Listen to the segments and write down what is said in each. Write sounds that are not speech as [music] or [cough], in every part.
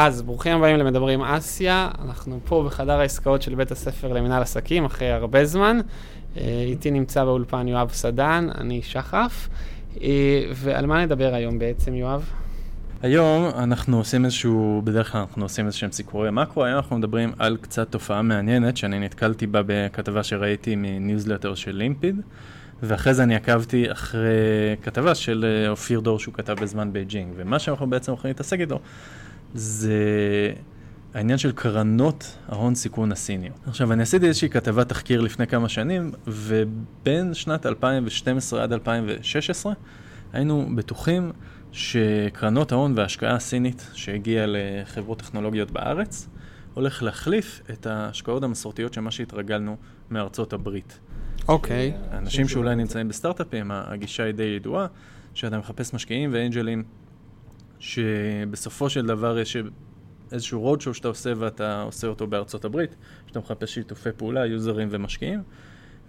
אז ברוכים הבאים למדברים אסיה, אנחנו פה בחדר העסקאות של בית הספר למנהל עסקים אחרי הרבה זמן. אה, איתי נמצא באולפן יואב סדן, אני שחף. אה, ועל מה נדבר היום בעצם, יואב? היום אנחנו עושים איזשהו, בדרך כלל אנחנו עושים איזשהם סיפורי מקרו, היום אנחנו מדברים על קצת תופעה מעניינת שאני נתקלתי בה בכתבה שראיתי מניוזלטר של לימפיד, ואחרי זה אני עקבתי אחרי כתבה של אה, אופיר דור שהוא כתב בזמן בייג'ינג, ומה שאנחנו בעצם הולכים להתעסק איתו זה העניין של קרנות ההון סיכון הסיניות. עכשיו, אני עשיתי איזושהי כתבת תחקיר לפני כמה שנים, ובין שנת 2012 עד 2016 היינו בטוחים שקרנות ההון וההשקעה הסינית שהגיעה לחברות טכנולוגיות בארץ, הולך להחליף את ההשקעות המסורתיות של מה שהתרגלנו מארצות הברית. אוקיי. Okay. אנשים שאולי נמצאים בסטארט-אפים, הגישה היא די ידועה, שאתה מחפש משקיעים ואנג'לים, שבסופו של דבר יש איזשהו רודשו שאתה עושה ואתה עושה אותו בארצות הברית, שאתה מחפש שיתופי פעולה, יוזרים ומשקיעים.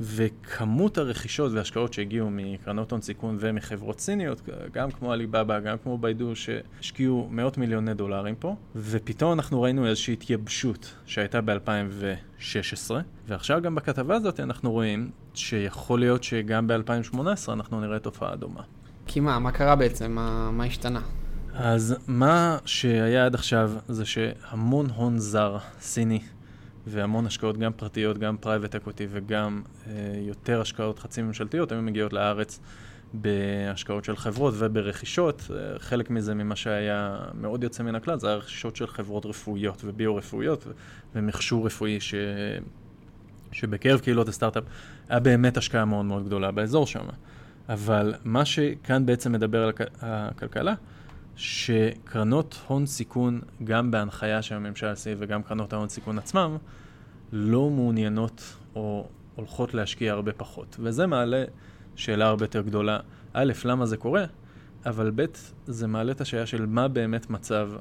וכמות הרכישות וההשקעות שהגיעו מקרנות הון סיכון ומחברות סיניות, גם כמו עליבאבא, גם כמו ביידו, שהשקיעו מאות מיליוני דולרים פה, ופתאום אנחנו ראינו איזושהי התייבשות שהייתה ב-2016, ועכשיו גם בכתבה הזאת אנחנו רואים שיכול להיות שגם ב-2018 אנחנו נראה תופעה דומה. כי מה, מה קרה בעצם? מה, מה השתנה? אז מה שהיה עד עכשיו זה שהמון הון זר, סיני, והמון השקעות גם פרטיות, גם private equity וגם אה, יותר השקעות חצי ממשלתיות, היו מגיעות לארץ בהשקעות של חברות וברכישות. אה, חלק מזה ממה שהיה מאוד יוצא מן הכלל, זה היה רכישות של חברות רפואיות וביו-רפואיות ומכשור רפואי ש... שבקרב קהילות הסטארט-אפ היה באמת השקעה מאוד מאוד גדולה באזור שם. אבל מה שכאן בעצם מדבר על הכלכלה, שקרנות הון סיכון, גם בהנחיה של הממשל הסיעי וגם קרנות ההון סיכון עצמם, לא מעוניינות או הולכות להשקיע הרבה פחות. וזה מעלה שאלה הרבה יותר גדולה. א', למה זה קורה? אבל ב', זה מעלה את השאלה של מה באמת מצב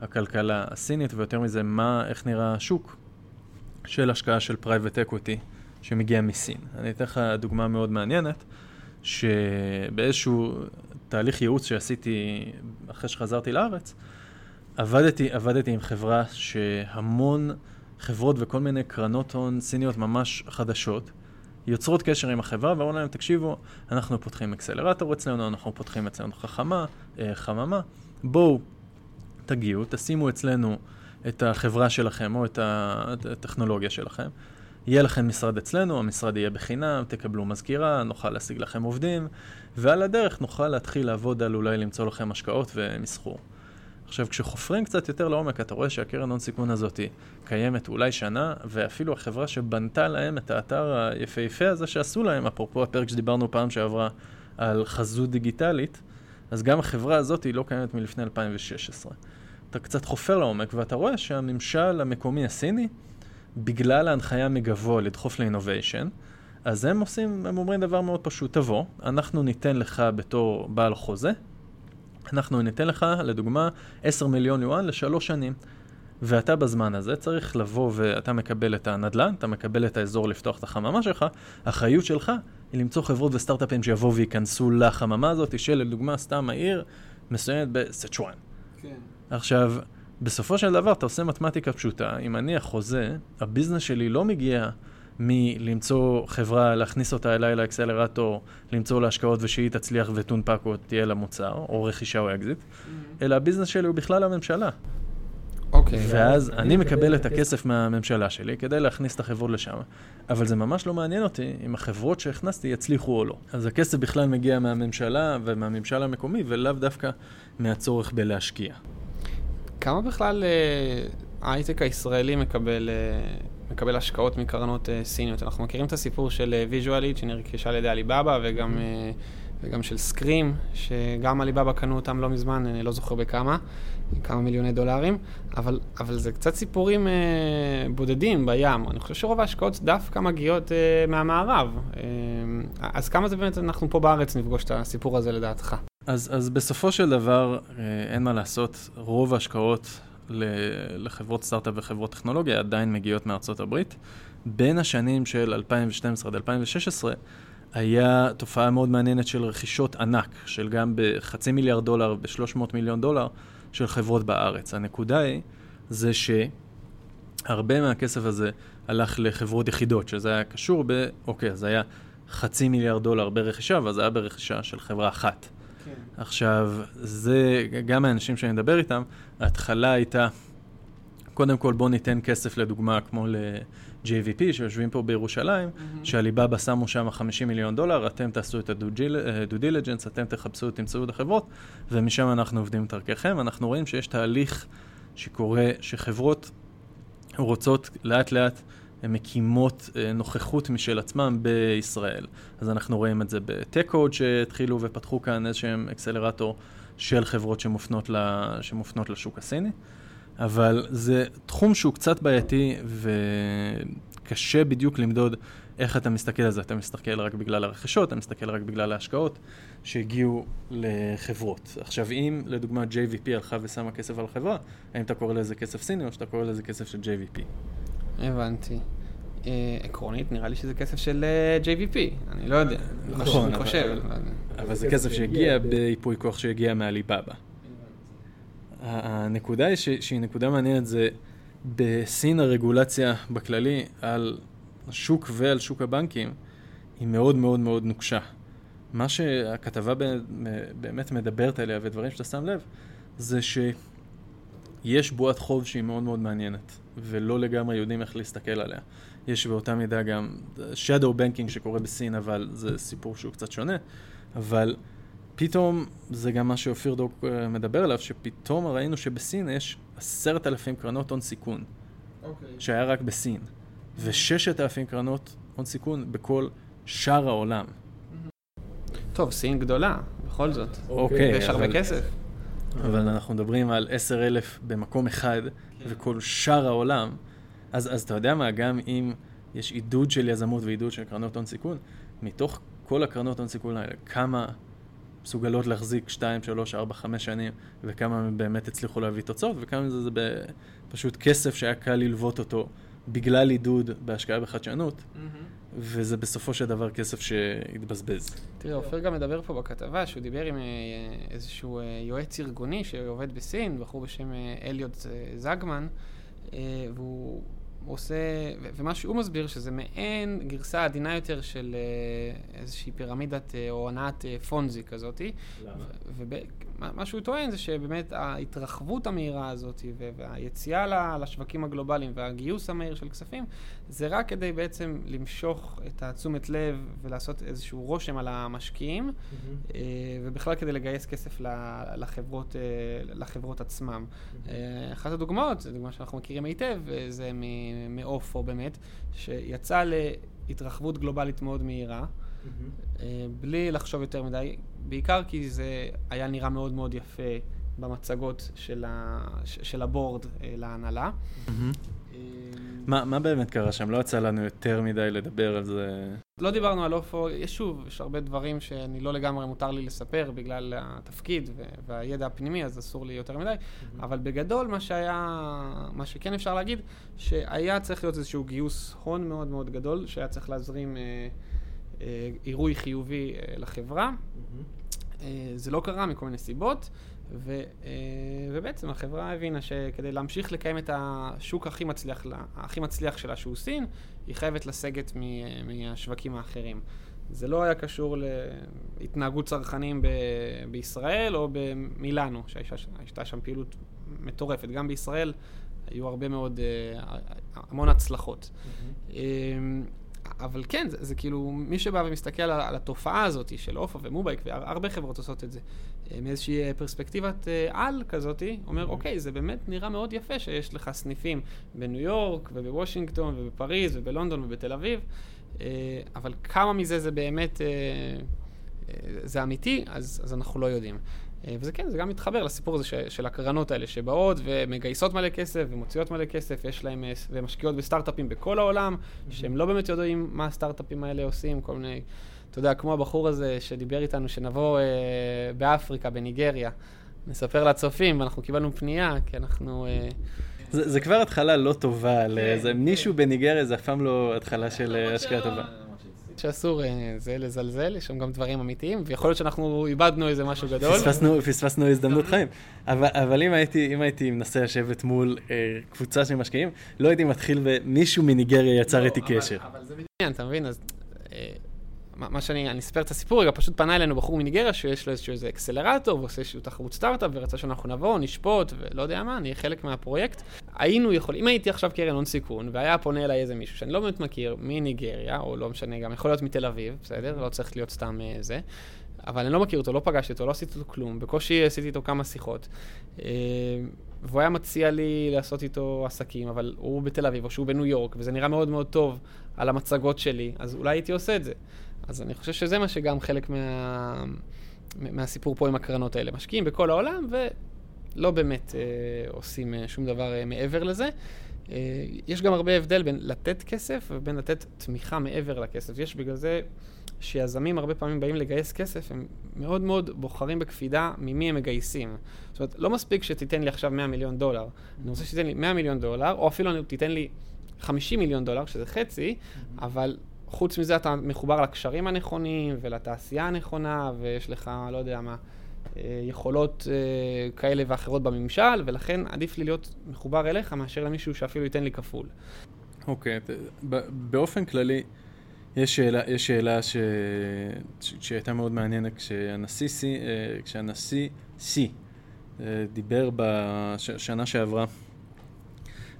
הכלכלה הסינית, ויותר מזה, מה, איך נראה השוק של השקעה של private equity שמגיע מסין. אני אתן לך דוגמה מאוד מעניינת, שבאיזשהו תהליך ייעוץ שעשיתי אחרי שחזרתי לארץ, עבדתי, עבדתי עם חברה שהמון חברות וכל מיני קרנות הון סיניות ממש חדשות יוצרות קשר עם החברה ואומרים להם, תקשיבו, אנחנו פותחים אקסלרטור אצלנו, אנחנו פותחים אצלנו חכמה, אה, חממה, בואו, תגיעו, תשימו אצלנו את החברה שלכם או את הטכנולוגיה שלכם. יהיה לכם משרד אצלנו, המשרד יהיה בחינם, תקבלו מזכירה, נוכל להשיג לכם עובדים, ועל הדרך נוכל להתחיל לעבוד על אולי למצוא לכם השקעות ומסחור. עכשיו, כשחופרים קצת יותר לעומק, אתה רואה שהקרן הון סיכון הזאת קיימת אולי שנה, ואפילו החברה שבנתה להם את האתר היפהפה הזה שעשו להם, אפרופו הפרק שדיברנו פעם שעברה על חזות דיגיטלית, אז גם החברה הזאת היא לא קיימת מלפני 2016. אתה קצת חופר לעומק, ואתה רואה שהממשל המקומי הסיני, בגלל ההנחיה מגבוה לדחוף לאינוביישן, אז הם עושים, הם אומרים דבר מאוד פשוט, תבוא, אנחנו ניתן לך בתור בעל חוזה, אנחנו ניתן לך, לדוגמה, 10 מיליון יואן לשלוש שנים. ואתה בזמן הזה צריך לבוא ואתה מקבל את הנדל"ן, אתה מקבל את האזור לפתוח את החממה שלך, האחריות שלך היא למצוא חברות וסטארט-אפים שיבואו וייכנסו לחממה הזאת, של לדוגמה סתם העיר מסוימת בסצ'ואן. כן. עכשיו, בסופו של דבר אתה עושה מתמטיקה פשוטה, אם אני החוזה, הביזנס שלי לא מגיע מלמצוא חברה, להכניס אותה אליי לאקסלרטור, למצוא להשקעות ושהיא תצליח ותונפק או תהיה לה מוצר, או רכישה או אקזיט, mm-hmm. אלא הביזנס שלי הוא בכלל הממשלה. אוקיי. Okay, ואז אני מקבל את הכסף מהממשלה שלי כדי להכניס את החברות לשם, אבל זה ממש לא מעניין אותי אם החברות שהכנסתי יצליחו או לא. אז הכסף בכלל מגיע מהממשלה ומהממשל המקומי, ולאו דווקא מהצורך בלהשקיע. כמה בכלל אה, ההייטק הישראלי מקבל, אה, מקבל השקעות מקרנות אה, סיניות? אנחנו מכירים את הסיפור של Visualead שנרכשה על ידי עליבאבא וגם, וגם של SQream, שגם עליבאבא קנו אותם לא מזמן, אני לא זוכר בכמה, כמה מיליוני דולרים, אבל, אבל זה קצת סיפורים בודדים בים. אני חושב שרוב ההשקעות דווקא מגיעות מהמערב. אז כמה זה באמת אנחנו פה בארץ נפגוש את הסיפור הזה לדעתך? אז, אז בסופו של דבר, אה, אין מה לעשות, רוב ההשקעות לחברות סטארט-אפ וחברות טכנולוגיה עדיין מגיעות מארצות הברית. בין השנים של 2012 עד 2016 היה תופעה מאוד מעניינת של רכישות ענק, של גם בחצי מיליארד דולר, ב-300 מיליון דולר, של חברות בארץ. הנקודה היא, זה שהרבה מהכסף הזה הלך לחברות יחידות, שזה היה קשור ב... אוקיי, אז היה חצי מיליארד דולר ברכישה, אבל זה היה ברכישה של חברה אחת. כן. עכשיו, זה, גם האנשים שאני מדבר איתם, ההתחלה הייתה, קודם כל בואו ניתן כסף לדוגמה כמו ל-JVP שיושבים פה בירושלים, mm-hmm. שעליבאבא שמו שם 50 מיליון דולר, אתם תעשו את ה-due diligence, אתם תחפשו, תמצאו את החברות, ומשם אנחנו עובדים את דרככם. אנחנו רואים שיש תהליך שקורה, שחברות רוצות לאט לאט מקימות אה, נוכחות משל עצמם בישראל. אז אנחנו רואים את זה בטק-קוד שהתחילו ופתחו כאן איזשהם אקסלרטור של חברות שמופנות, ל, שמופנות לשוק הסיני. אבל זה תחום שהוא קצת בעייתי וקשה בדיוק למדוד איך אתה מסתכל על זה. אתה מסתכל רק בגלל הרכישות, אתה מסתכל רק בגלל ההשקעות שהגיעו לחברות. עכשיו, אם לדוגמה JVP הלכה ושמה כסף על חברה, האם אתה קורא לזה כסף סיני או שאתה קורא לזה כסף של JVP? הבנתי. אה, עקרונית, נראה לי שזה כסף של אה, JVP, אני לא יודע. נכון, אני חושב. אבל זה כסף שהגיע בייפוי כוח שהגיע מעליבאבא. הנקודה היא שהיא נקודה מעניינת זה בסין הרגולציה בכללי על השוק ועל שוק הבנקים היא מאוד מאוד מאוד נוקשה. מה שהכתבה באמת מדברת עליה ודברים שאתה שם לב זה שיש בועת חוב שהיא מאוד מאוד מעניינת ולא לגמרי יודעים איך להסתכל עליה. יש באותה מידה גם shadow banking שקורה בסין אבל זה סיפור שהוא קצת שונה אבל פתאום, זה גם מה שאופיר דוק אה, מדבר עליו, שפתאום ראינו שבסין יש עשרת אלפים קרנות הון סיכון, okay. אוקיי. שהיה רק בסין, וששת אלפים קרנות הון סיכון בכל שאר העולם. טוב, סין גדולה, בכל זאת. אוקיי. Okay, יש הרבה כסף. אבל אנחנו מדברים על עשר אלף במקום אחד. וכל שאר העולם, אז, אז אתה יודע מה, גם אם יש עידוד של יזמות ועידוד של קרנות הון סיכון, מתוך כל הקרנות הון סיכון האלה, כמה מסוגלות להחזיק 2, 3, 4, 5 שנים, וכמה הם באמת הצליחו להביא תוצאות, וכמה מזה זה פשוט כסף שהיה קל ללוות אותו בגלל עידוד בהשקעה בחדשנות, mm-hmm. וזה בסופו של דבר כסף שהתבזבז. תראה, אופיר גם מדבר פה בכתבה שהוא דיבר עם אה, איזשהו אה, יועץ ארגוני שעובד בסין, בחור בשם אה, אליוט זגמן, והוא... הוא עושה, ומה שהוא מסביר שזה מעין גרסה עדינה יותר של איזושהי פירמידת או הנעת פונזי כזאתי. למה? ומה שהוא טוען זה שבאמת ההתרחבות המהירה הזאת והיציאה לשווקים הגלובליים והגיוס המהיר של כספים זה רק כדי בעצם למשוך את התשומת לב ולעשות איזשהו רושם על המשקיעים mm-hmm. ובכלל כדי לגייס כסף לחברות, לחברות עצמם. Mm-hmm. אחת הדוגמאות, זו דוגמה שאנחנו מכירים היטב, זה מאופו באמת, שיצא להתרחבות גלובלית מאוד מהירה. Mm-hmm. בלי לחשוב יותר מדי, בעיקר כי זה היה נראה מאוד מאוד יפה במצגות של, ה, של הבורד אה, להנהלה. Mm-hmm. מה, מה באמת קרה שם? לא יצא לנו יותר מדי לדבר על זה. לא דיברנו על אופו, יש שוב, יש הרבה דברים שאני לא לגמרי מותר לי לספר בגלל התפקיד והידע הפנימי, אז אסור לי יותר מדי, mm-hmm. אבל בגדול מה שהיה, מה שכן אפשר להגיד, שהיה צריך להיות איזשהו גיוס הון מאוד מאוד גדול, שהיה צריך להזרים אה, אה, עירוי חיובי אה, לחברה. Mm-hmm. אה, זה לא קרה מכל מיני סיבות. ו, אה, ובעצם החברה הבינה שכדי להמשיך לקיים את השוק הכי מצליח, הכי מצליח שלה, שהוא סין, היא חייבת לסגת מהשווקים האחרים. זה לא היה קשור להתנהגות צרכנים ב- בישראל או במילאנו, שהייתה שם פעילות מטורפת. גם בישראל היו הרבה מאוד, אה, המון הצלחות. Mm-hmm. אבל כן, זה, זה כאילו, מי שבא ומסתכל על, על התופעה הזאת של אופו ומובייק, והרבה חברות עושות את זה, אה, מאיזושהי אה, פרספקטיבת אה, על כזאת, אומר, mm-hmm. אוקיי, זה באמת נראה מאוד יפה שיש לך סניפים בניו יורק ובוושינגטון ובפריז ובלונדון ובתל אביב, אבל כמה מזה זה באמת, זה אמיתי, אז, אז אנחנו לא יודעים. אה, וזה כן, זה גם מתחבר לסיפור הזה של הקרנות האלה שבאות ומגייסות מלא כסף ומוציאות מלא כסף, יש להם, אה, ומשקיעות בסטארט-אפים בכל העולם, mm-hmm. שהם לא באמת יודעים מה הסטארט-אפים האלה עושים, כל מיני, אתה יודע, כמו הבחור הזה שדיבר איתנו, שנבוא אה, באפריקה, בניגריה, נספר לצופים, ואנחנו קיבלנו פנייה, כי אנחנו... אה, זה, זה כבר התחלה לא טובה, כן, זה, כן. מישהו בניגריה זה אף פעם לא התחלה של השקעה טובה. שאסור אה, זה לזלזל, יש שם גם דברים אמיתיים, ויכול להיות שאנחנו איבדנו איזה משהו גדול. פספסנו, פספסנו הזדמנות חיים. אבל, אבל אם, הייתי, אם הייתי מנסה לשבת מול אה, קבוצה של משקיעים, לא הייתי מתחיל ומישהו מניגריה יצר לא, איתי קשר. אבל זה בדיוק, אתה מבין? אז אה, מה שאני, אני אספר את הסיפור רגע, פשוט פנה אלינו בחור מניגריה שיש לו איזשהו איזה אקסלרטור ועושה איזשהו תחרות סטארט-אפ ורצה שאנחנו נבוא, נשפוט ולא יודע מה, נהיה חלק מהפרויקט. היינו יכולים, אם הייתי עכשיו קרן הון סיכון והיה פונה אליי איזה מישהו שאני לא באמת מכיר מניגריה, או לא משנה, גם יכול להיות מתל אביב, בסדר? לא צריך להיות סתם אה, זה. אבל אני לא מכיר אותו, לא פגשתי אותו, לא עשיתי אותו כלום, בקושי עשיתי איתו כמה שיחות. אה, והוא היה מציע לי לעשות איתו עסקים, אבל הוא בתל אביב או שהוא בניו יורק, וזה נראה מאוד מאוד טוב על המצגות שלי, אז אולי הייתי עושה את זה. אז אני חושב שזה מה שגם חלק מה... מהסיפור פה עם הקרנות האלה. משקיעים בכל העולם ולא באמת אה, עושים אה, שום דבר אה, מעבר לזה. אה, יש גם הרבה הבדל בין לתת כסף ובין לתת תמיכה מעבר לכסף. יש בגלל זה שיזמים הרבה פעמים באים לגייס כסף, הם מאוד מאוד בוחרים בקפידה ממי הם מגייסים. זאת אומרת, לא מספיק שתיתן לי עכשיו 100 מיליון דולר, אני רוצה שתיתן לי 100 מיליון דולר, או אפילו תיתן לי 50 מיליון דולר, שזה חצי, אבל חוץ מזה אתה מחובר לקשרים הנכונים ולתעשייה הנכונה, ויש לך, לא יודע מה, אה, יכולות אה, כאלה ואחרות בממשל, ולכן עדיף לי להיות מחובר אליך מאשר למישהו שאפילו ייתן לי כפול. אוקיי, okay, באופן כללי, יש שאלה, יש שאלה ש... ש... שהייתה מאוד מעניינת כשהנשיא C, אה, כשהנשיא C דיבר בשנה שעברה,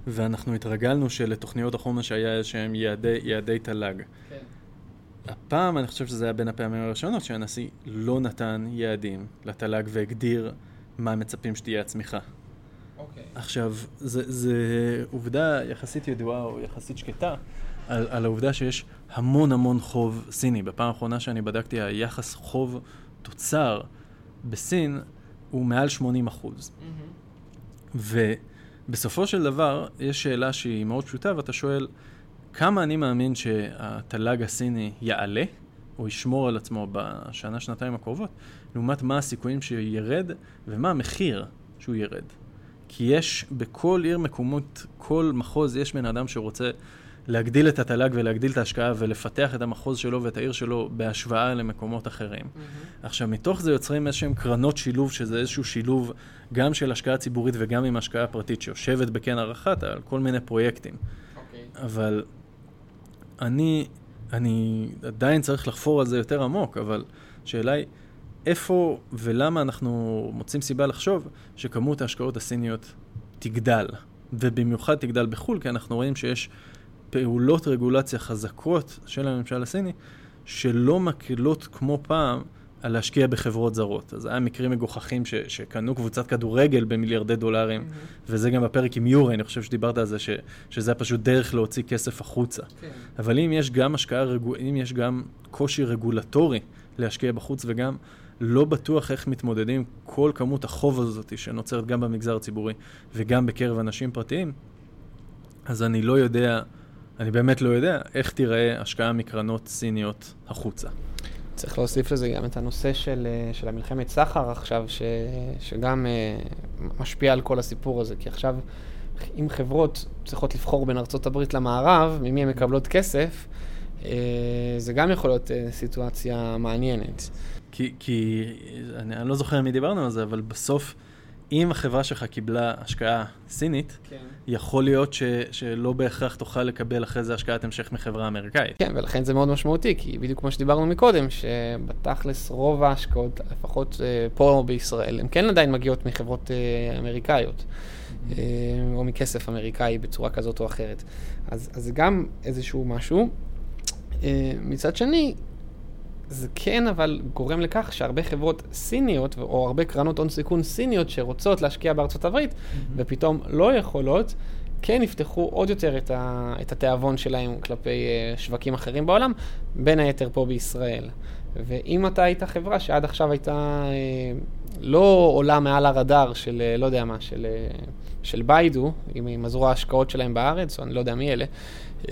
ואנחנו התרגלנו שלתוכניות החומש היה איזשהם יעדי, יעדי תל"ג. כן. הפעם, אני חושב שזה היה בין הפעמים הראשונות שהנשיא לא נתן יעדים לתל"ג והגדיר מה מצפים שתהיה הצמיחה. אוקיי. עכשיו, זו עובדה יחסית ידועה או יחסית שקטה על, על העובדה שיש המון המון חוב סיני. בפעם האחרונה שאני בדקתי, היחס חוב תוצר בסין הוא מעל 80 אחוז. Mm-hmm. ובסופו של דבר, יש שאלה שהיא מאוד פשוטה, ואתה שואל, כמה אני מאמין שהתל"ג הסיני יעלה, או ישמור על עצמו בשנה, שנתיים הקרובות, לעומת מה הסיכויים שירד, ומה המחיר שהוא ירד. כי יש בכל עיר מקומות, כל מחוז, יש בן אדם שרוצה להגדיל את התל"ג ולהגדיל את ההשקעה ולפתח את המחוז שלו ואת העיר שלו בהשוואה למקומות אחרים. Mm-hmm. עכשיו, מתוך זה יוצרים איזשהם קרנות שילוב, שזה איזשהו שילוב גם של השקעה ציבורית וגם עם השקעה פרטית שיושבת בקן הרחת על כל מיני פרויקטים. Okay. אוקיי. אבל אני, אני עדיין צריך לחפור על זה יותר עמוק, אבל השאלה היא, איפה ולמה אנחנו מוצאים סיבה לחשוב שכמות ההשקעות הסיניות תגדל, ובמיוחד תגדל בחו"ל, כי אנחנו רואים שיש פעולות רגולציה חזקות של הממשל הסיני, שלא מקלות כמו פעם על להשקיע בחברות זרות. אז היה מקרים מגוחכים ש, שקנו קבוצת כדורגל במיליארדי דולרים, mm-hmm. וזה גם בפרק עם יורי, אני חושב שדיברת על זה, ש, שזה פשוט דרך להוציא כסף החוצה. כן. אבל אם יש גם השקעה, אם יש גם קושי רגולטורי להשקיע בחוץ, וגם לא בטוח איך מתמודדים כל כמות החוב הזאת שנוצרת גם במגזר הציבורי וגם בקרב אנשים פרטיים, אז אני לא יודע, אני באמת לא יודע איך תיראה השקעה מקרנות סיניות החוצה. צריך להוסיף לזה גם את הנושא של, אה, של המלחמת סחר עכשיו, ש, שגם uh, משפיע על כל הסיפור הזה, כי עכשיו, אם חברות צריכות לבחור בין ארצות הברית למערב, ממי הן מקבלות כסף, uh, זה גם יכול להיות סיטואציה מעניינת. כי, כי אני, אני לא זוכר מי דיברנו על זה, אבל בסוף... אם החברה שלך קיבלה השקעה סינית, כן. יכול להיות ש, שלא בהכרח תוכל לקבל אחרי זה השקעת המשך מחברה אמריקאית. כן, ולכן זה מאוד משמעותי, כי בדיוק כמו שדיברנו מקודם, שבתכלס רוב ההשקעות, לפחות uh, פה בישראל, הן כן עדיין מגיעות מחברות uh, אמריקאיות, mm-hmm. uh, או מכסף אמריקאי בצורה כזאת או אחרת. אז, אז זה גם איזשהו משהו. מצד שני, זה כן אבל גורם לכך שהרבה חברות סיניות, או הרבה קרנות הון סיכון סיניות שרוצות להשקיע בארצות הברית, mm-hmm. ופתאום לא יכולות, כן יפתחו עוד יותר את, ה, את התיאבון שלהם כלפי uh, שווקים אחרים בעולם, בין היתר פה בישראל. ואם אתה היית חברה שעד עכשיו הייתה uh, לא עולה מעל הרדאר של, uh, לא יודע מה, של, uh, של ביידו, עם, עם הזרוע ההשקעות שלהם בארץ, או אני לא יודע מי אלה, uh,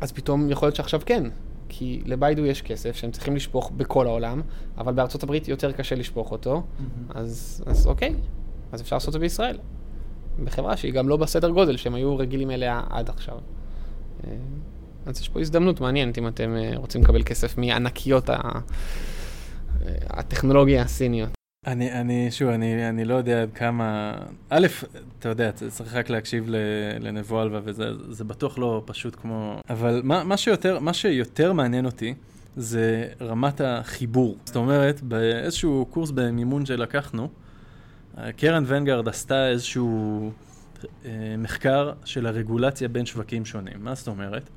אז פתאום יכול להיות שעכשיו כן, כי לביידו יש כסף שהם צריכים לשפוך בכל העולם, אבל בארצות הברית יותר קשה לשפוך אותו, mm-hmm. אז, אז אוקיי, אז אפשר לעשות את זה בישראל. בחברה שהיא גם לא בסדר גודל שהם היו רגילים אליה עד עכשיו. אה, אז יש פה הזדמנות מעניינת אם אתם אה, רוצים לקבל כסף מענקיות. אה, הטכנולוגיה הסיניות. אני, אני, שוב, אני, אני לא יודע עד כמה... א', אתה יודע, צריך רק להקשיב לנבו אלווה, וזה בטוח לא פשוט כמו... אבל מה, מה, שיותר, מה שיותר מעניין אותי, זה רמת החיבור. זאת אומרת, באיזשהו קורס במימון שלקחנו, קרן ונגרד עשתה איזשהו אה, מחקר של הרגולציה בין שווקים שונים. מה זאת אומרת?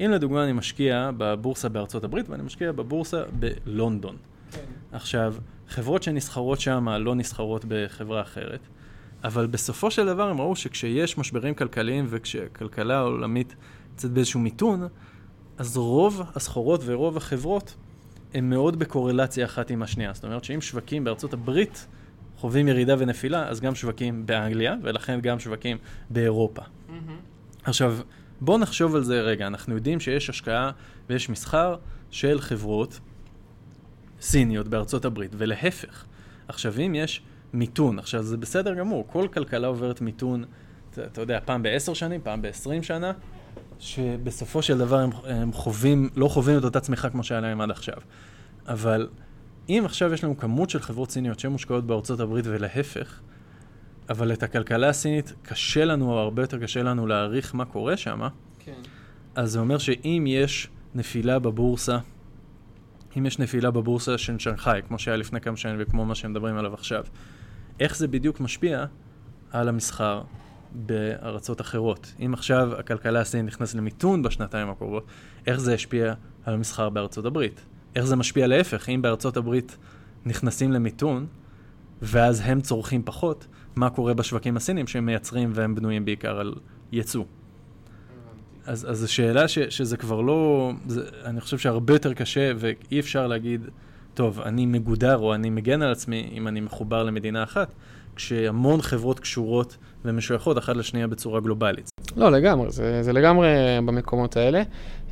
אם לדוגמה אני משקיע בבורסה בארצות הברית ואני משקיע בבורסה בלונדון. כן. עכשיו, חברות שנסחרות שם לא נסחרות בחברה אחרת, אבל בסופו של דבר הם ראו שכשיש משברים כלכליים וכשכלכלה העולמית נמצאת באיזשהו מיתון, אז רוב הסחורות ורוב החברות הן מאוד בקורלציה אחת עם השנייה. זאת אומרת שאם שווקים בארצות הברית חווים ירידה ונפילה, אז גם שווקים באנגליה, ולכן גם שווקים באירופה. Mm-hmm. עכשיו, בואו נחשוב על זה רגע. אנחנו יודעים שיש השקעה ויש מסחר של חברות סיניות בארצות הברית, ולהפך. עכשיו, אם יש מיתון, עכשיו זה בסדר גמור, כל כלכלה עוברת מיתון, אתה, אתה יודע, פעם בעשר שנים, פעם בעשרים שנה, שבסופו של דבר הם, הם חווים, לא חווים את אותה צמיחה כמו שהיה להם עד עכשיו. אבל אם עכשיו יש לנו כמות של חברות סיניות שמושקעות בארצות הברית ולהפך, אבל את הכלכלה הסינית קשה לנו, או הרבה יותר קשה לנו להעריך מה קורה שם, כן. אז זה אומר שאם יש נפילה בבורסה, אם יש נפילה בבורסה של שנגחאי, כמו שהיה לפני כמה שנים וכמו מה שמדברים עליו עכשיו, איך זה בדיוק משפיע על המסחר בארצות אחרות? אם עכשיו הכלכלה הסינית נכנסת למיתון בשנתיים הקרובות, איך זה ישפיע על המסחר בארצות הברית? איך זה משפיע להפך? אם בארצות הברית נכנסים למיתון, ואז הם צורכים פחות, מה קורה בשווקים הסינים שהם מייצרים והם בנויים בעיקר על ייצוא? אז, אז זו שאלה ש, שזה כבר לא, זה, אני חושב שהרבה יותר קשה ואי אפשר להגיד, טוב, אני מגודר או אני מגן על עצמי אם אני מחובר למדינה אחת, כשהמון חברות קשורות ומשויכות אחת לשנייה בצורה גלובלית. לא, לגמרי, זה, זה לגמרי במקומות האלה.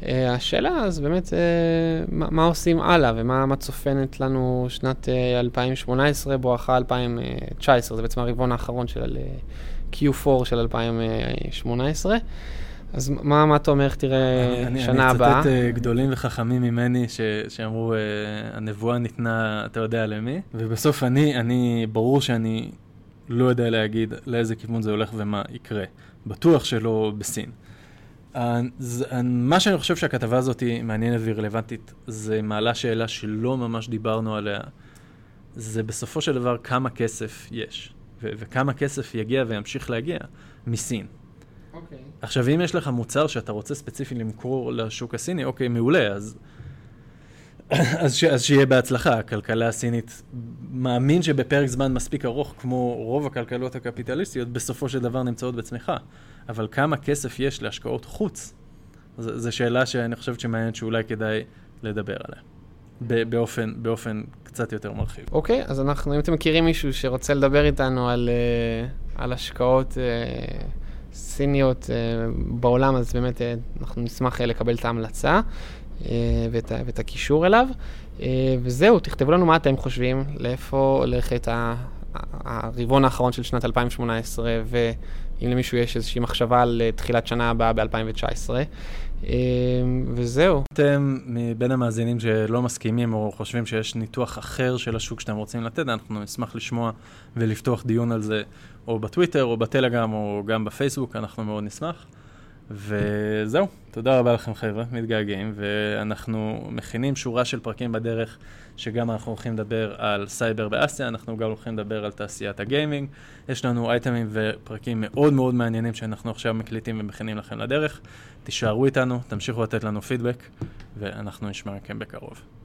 Uh, השאלה אז באמת, uh, מה, מה עושים הלאה ומה צופנת לנו שנת uh, 2018 בואכה 2019, זה בעצם הרבעון האחרון של Q4 של 2018. אז מה, מה אתה אומר, איך תראה אני, שנה הבאה? אני אצטט uh, גדולים וחכמים ממני ש, שאמרו, uh, הנבואה ניתנה, אתה יודע למי, ובסוף אני, אני, ברור שאני לא יודע להגיד לאיזה כיוון זה הולך ומה יקרה. בטוח שלא בסין. מה שאני חושב שהכתבה הזאת היא מעניינת והיא רלוונטית, זה מעלה שאלה שלא ממש דיברנו עליה, זה בסופו של דבר כמה כסף יש, וכמה כסף יגיע וימשיך להגיע מסין. Okay. אוקיי. עכשיו, אם יש לך מוצר שאתה רוצה ספציפי למכור לשוק הסיני, אוקיי, מעולה, אז [coughs] אז, ש, אז שיהיה בהצלחה. הכלכלה הסינית, מאמין שבפרק זמן מספיק ארוך, כמו רוב הכלכלות הקפיטליסטיות, בסופו של דבר נמצאות בצמיחה. אבל כמה כסף יש להשקעות חוץ? זו שאלה שאני חושבת שמעניינת שאולי כדאי לדבר עליה. באופן, באופן קצת יותר מרחיב. אוקיי, okay, אז אנחנו, אם אתם מכירים מישהו שרוצה לדבר איתנו על, uh, על השקעות uh, סיניות uh, בעולם, אז באמת uh, אנחנו נשמח uh, לקבל את ההמלצה. אה, ואת, ואת הקישור אליו. אה, וזהו, תכתבו לנו מה אתם חושבים, לאיפה הולכת הרבעון האחרון של שנת 2018, ואם למישהו יש איזושהי מחשבה על אה, תחילת שנה הבאה ב-2019. וזהו. אתם מבין המאזינים שלא מסכימים או חושבים שיש ניתוח אחר של השוק שאתם רוצים לתת, אנחנו נשמח לשמוע ולפתוח דיון על זה או בטוויטר או בטלגרם או גם בפייסבוק, אנחנו מאוד נשמח. וזהו, תודה רבה לכם חבר'ה, מתגעגעים, ואנחנו מכינים שורה של פרקים בדרך, שגם אנחנו הולכים לדבר על סייבר באסיה, אנחנו גם הולכים לדבר על תעשיית הגיימינג. יש לנו אייטמים ופרקים מאוד מאוד מעניינים שאנחנו עכשיו מקליטים ומכינים לכם לדרך. תישארו איתנו, תמשיכו לתת לנו פידבק, ואנחנו נשמע מכם בקרוב.